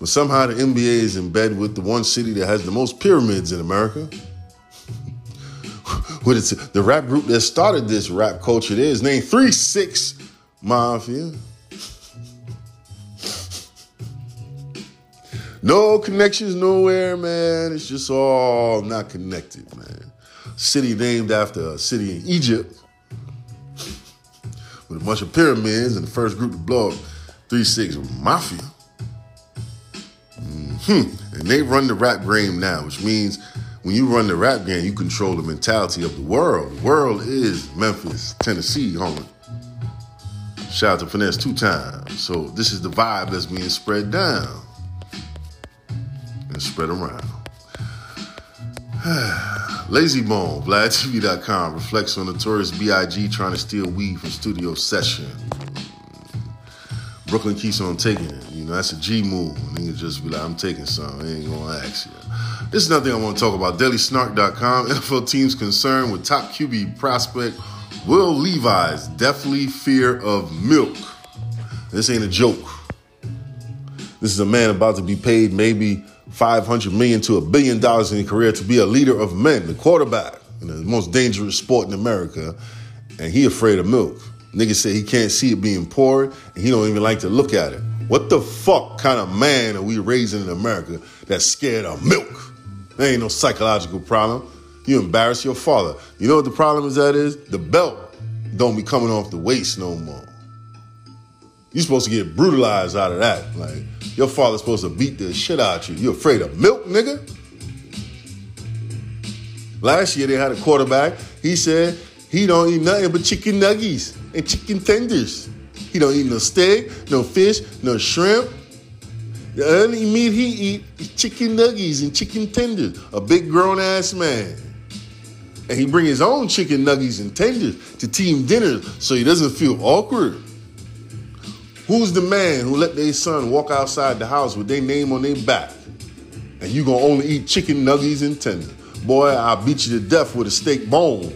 But somehow the NBA is in bed with the one city that has the most pyramids in America. [laughs] with the rap group that started this rap culture there is named Three Six Mafia. No connections nowhere, man. It's just all not connected, man. City named after a city in Egypt with a bunch of pyramids and the first group to blow up 3 6 Mafia. Mm-hmm. And they run the rap game now, which means when you run the rap game, you control the mentality of the world. The world is Memphis, Tennessee, homie. Shout out to Finesse two times. So this is the vibe that's being spread down and spread around. [sighs] Layzie Bone, VladTV.com reflects on notorious B.I.G. trying to steal weed from studio session. Brooklyn keeps on taking it. You know, that's a G move. Nigga just be like, I'm taking some. I ain't gonna ask you. This is nothing I want to talk about. DailySnark.com. NFL teams concerned with top QB prospect Will Levis deathly fear of milk. This ain't a joke. This is a man about to be paid maybe 500 million to a billion dollars in his career to be a leader of men, the quarterback in the most dangerous sport in America, and he afraid of milk. Nigga said he can't see it being poured, and he don't even like to look at it. What the fuck kind of man are we raising in America that's scared of milk? There ain't no psychological problem. You embarrass your father. You know what the problem is that is? The belt don't be coming off the waist no more. You're supposed to get brutalized out of that. Like, your father's supposed to beat the shit out of you. You afraid of milk, nigga? Last year they had a quarterback. He said he don't eat nothing but chicken nuggets and chicken tenders. He don't eat no steak, no fish, no shrimp. The only meat he eat is chicken nuggets and chicken tenders. A big grown ass man. And he bring his own chicken nuggets and tenders to team dinners so he doesn't feel awkward. Who's the man who let their son walk outside the house with their name on their back? And you gonna only eat chicken nuggets and tenders? Boy, I'll beat you to death with a steak bone.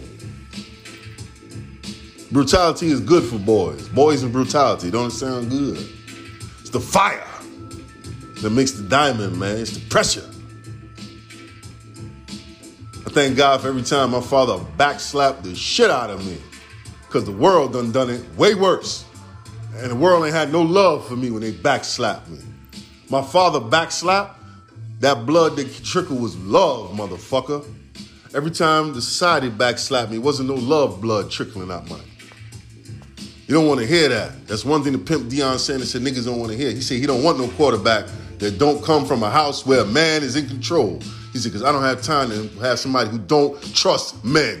Brutality is good for boys. Boys and brutality don't sound good. It's the fire that makes the diamond, man. It's the pressure. I thank God for every time my father backslapped the shit out of me. Because the world done done it way worse. And the world ain't had no love for me when they backslapped me. My father backslapped, that blood that trickle was love, motherfucker. Every time the society backslapped me, it wasn't no love blood trickling out my. You don't want to hear that. That's one thing the pimp Deion Sanders said niggas don't want to hear. He said he don't want no quarterback that don't come from a house where a man is in control. He said, because I don't have time to have somebody who don't trust men.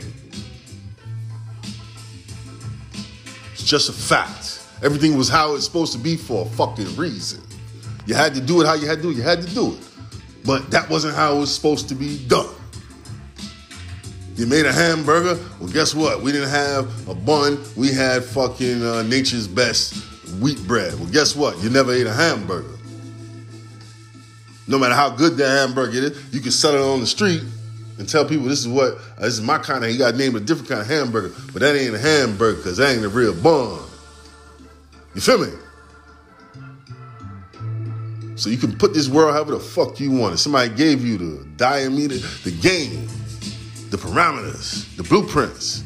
It's just a fact. Everything was how it's supposed to be for a fucking reason. You had to do it how you had to do it. You had to do it. But that wasn't how it was supposed to be done. You made a hamburger. Well, guess what? We didn't have a bun. We had fucking uh, nature's best wheat bread. Well, guess what? You never ate a hamburger. No matter how good that hamburger is, you can sell it on the street and tell people this is what uh, this is my kind of. You got named a different kind of hamburger, but that ain't a hamburger because that ain't a real bun. You feel me? So you can put this world however the fuck you want it. Somebody gave you the diameter, the game, the parameters, the blueprints,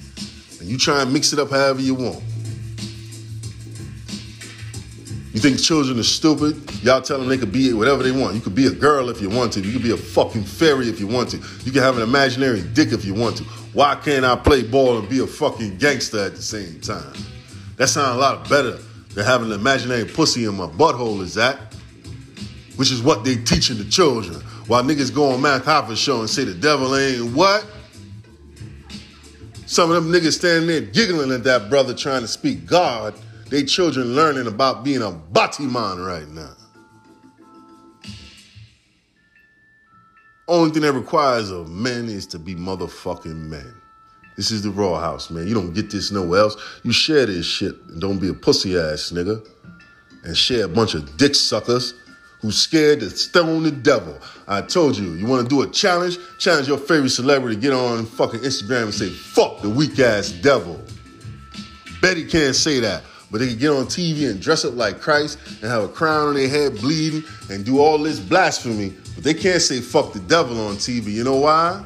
and you try and mix it up however you want. You think children are stupid? Y'all tell them they could be whatever they want. You could be a girl if you want to. You could be a fucking fairy if you want to. You can have an imaginary dick if you want to. Why can't I play ball and be a fucking gangster at the same time? That sounds a lot better than having an imaginary pussy in my butthole, is that? Which is what they teaching the children. While niggas go on Math Hoffa show and say the devil ain't what? Some of them niggas standing there giggling at that brother trying to speak God they children learning about being a Batiman right now. Only thing that requires of men is to be motherfucking men. This is the Raw House, man. You don't get this nowhere else. You share this shit and don't be a pussy ass nigga. And share a bunch of dick suckers who's scared to stone the devil. I told you, you want to do a challenge? Challenge your favorite celebrity, get on fucking Instagram and say, fuck the weak ass devil. Betty can't say that. But they can get on TV and dress up like Christ and have a crown on their head bleeding and do all this blasphemy. But they can't say fuck the devil on TV. You know why?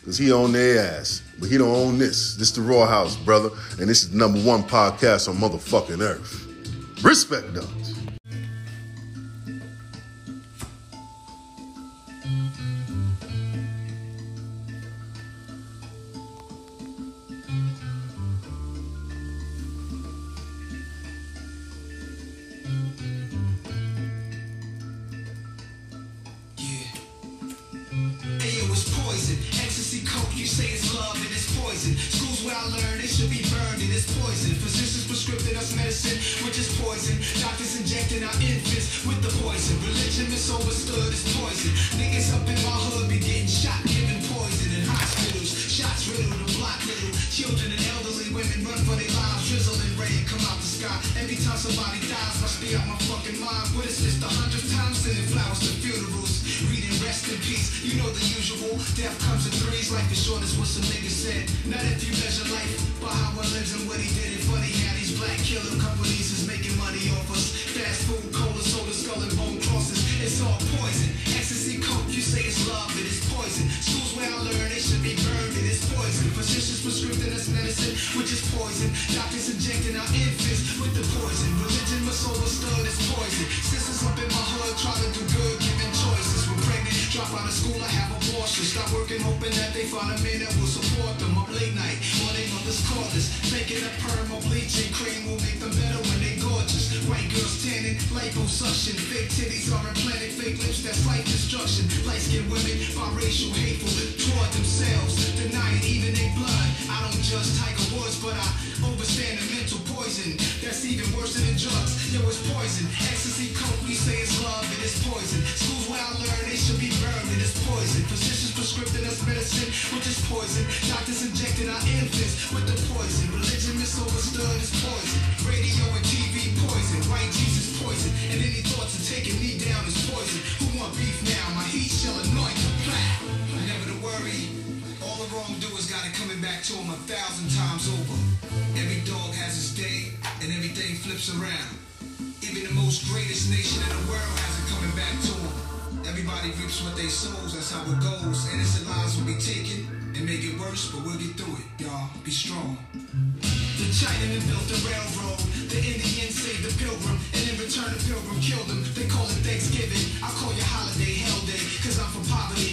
Because he own their ass. But he don't own this. This the Raw House, brother. And this is number one podcast on motherfucking earth. Respect though. Abortion. Hoping that they find a man that will support them. Up late night, while they mother's cordless. Making a perm or bleaching cream will make them better when they gorgeous. White girls tanning, liposuction. Fake titties are implanted, fake lips, that's life destruction. Light skinned women, biracial, hateful toward themselves. Denying even their blood. I don't judge Tiger Woods, but I overstand the mental poison. That's even worse than drugs. Yo, it's poison. Ecstasy, coke, we say it's love, it is poison. Schools where I learn, they should be burned, and it is poison. Physicians prescribing us medicine, which is poison. Doctors injecting our infants with the poison. Religion misunderstood is poison. Radio and TV poison. White Jesus poison. And any thoughts of taking me down is poison. Who want beef now? My heat shall anoint got it coming back to him a thousand times over. Every dog has its day, and everything flips around. Even the most greatest nation in the world has it coming back to him. Everybody reaps what they sows, that's how it goes. Innocent lives will be taken and make it worse, but we'll get through it, y'all. Be strong. The Chinaman built the railroad. The Indians saved the pilgrim. And in return, the pilgrim killed him. They call it Thanksgiving. I call your holiday hell day. Cause I'm from poverty,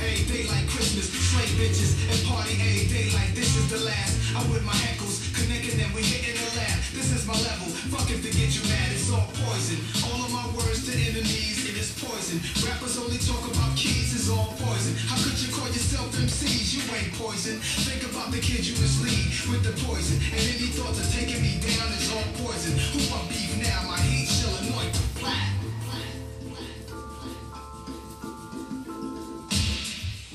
Every day like Christmas. Slave bitches and party every day like this is the last. I'm with my heckles, connecting and We hitting the lab. This is my level. Fuck if to get you mad. It's all poison. All of my words to enemies, it is poison. Rappers only talk about keys, it's all poison. How could you call yourself MCs? You ain't poison. Think about the kids you mislead with the poison. And any thoughts of taking me down is all poison. Who want beef now? My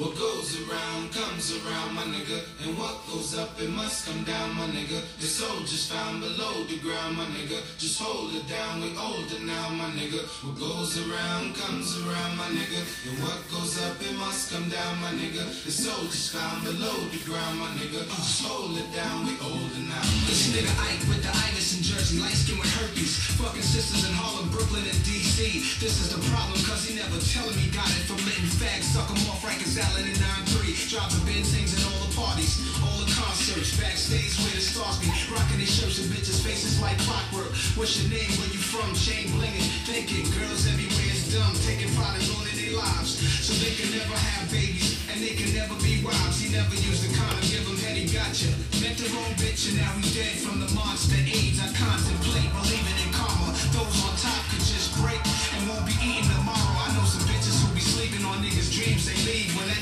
What around comes around, my nigga. And what goes up, it must come down, my nigga. The just found below the ground, my nigga. Just hold it down, we older now, my nigga. What goes around comes around, my nigga. And what goes up, it must come down, my nigga. The just found below the ground, my nigga. Just hold it down, we older now. This nigga Ike with the Iverson jersey, light skin with herpes. Fucking sisters in Harlem, Brooklyn, and DC. This is the problem, cause he never telling me got it from letting fags suck him off Rikers Island in 9-3. Dropping Benzines at all the parties, all the concerts, backstage where the stars be. Rocking their shirts and bitches' faces like clockwork. What's your name, where you from, chain blinging. Thinking girls everywhere is dumb, taking pride in ruining their lives. So they can never have babies, and they can never be wives. He never used a condom, give him head, he gotcha. Met the wrong bitch, and now he's dead from the monster AIDS. I contemplate believing in karma. Those on top could just break and won't be eating tomorrow. I know some bitches who be sleeping on niggas' dreams. They leave when that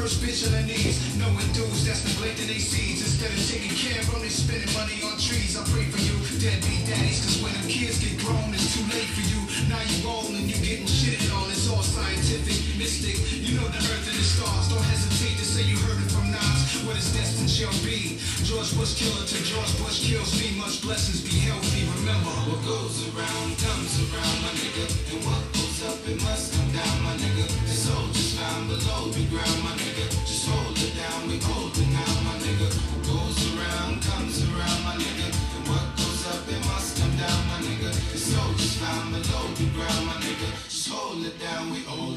first bitch on her knees. Knowing dudes that's neglecting their seeds. Instead of taking care of they spending money on trees. I pray for you, deadbeat daddies. Cause when them kids get grown, it's too late for you. Now you old and you getting shitted on. It's all scientific, mystic. You know the earth and the stars. Don't hesitate to say you heard it from Nas. What is destined shall be. George Bush killer to George Bush kills me. Much blessings, be healthy. Remember, What goes around comes around, my nigga. And what goes up, it must come down, my nigga. We ground, my nigga. Just hold it down, we golden my nigga. Goes around, comes around, my nigga. And what goes up, it must come down, my nigga. So just ground, my nigga. Just hold it down, we own.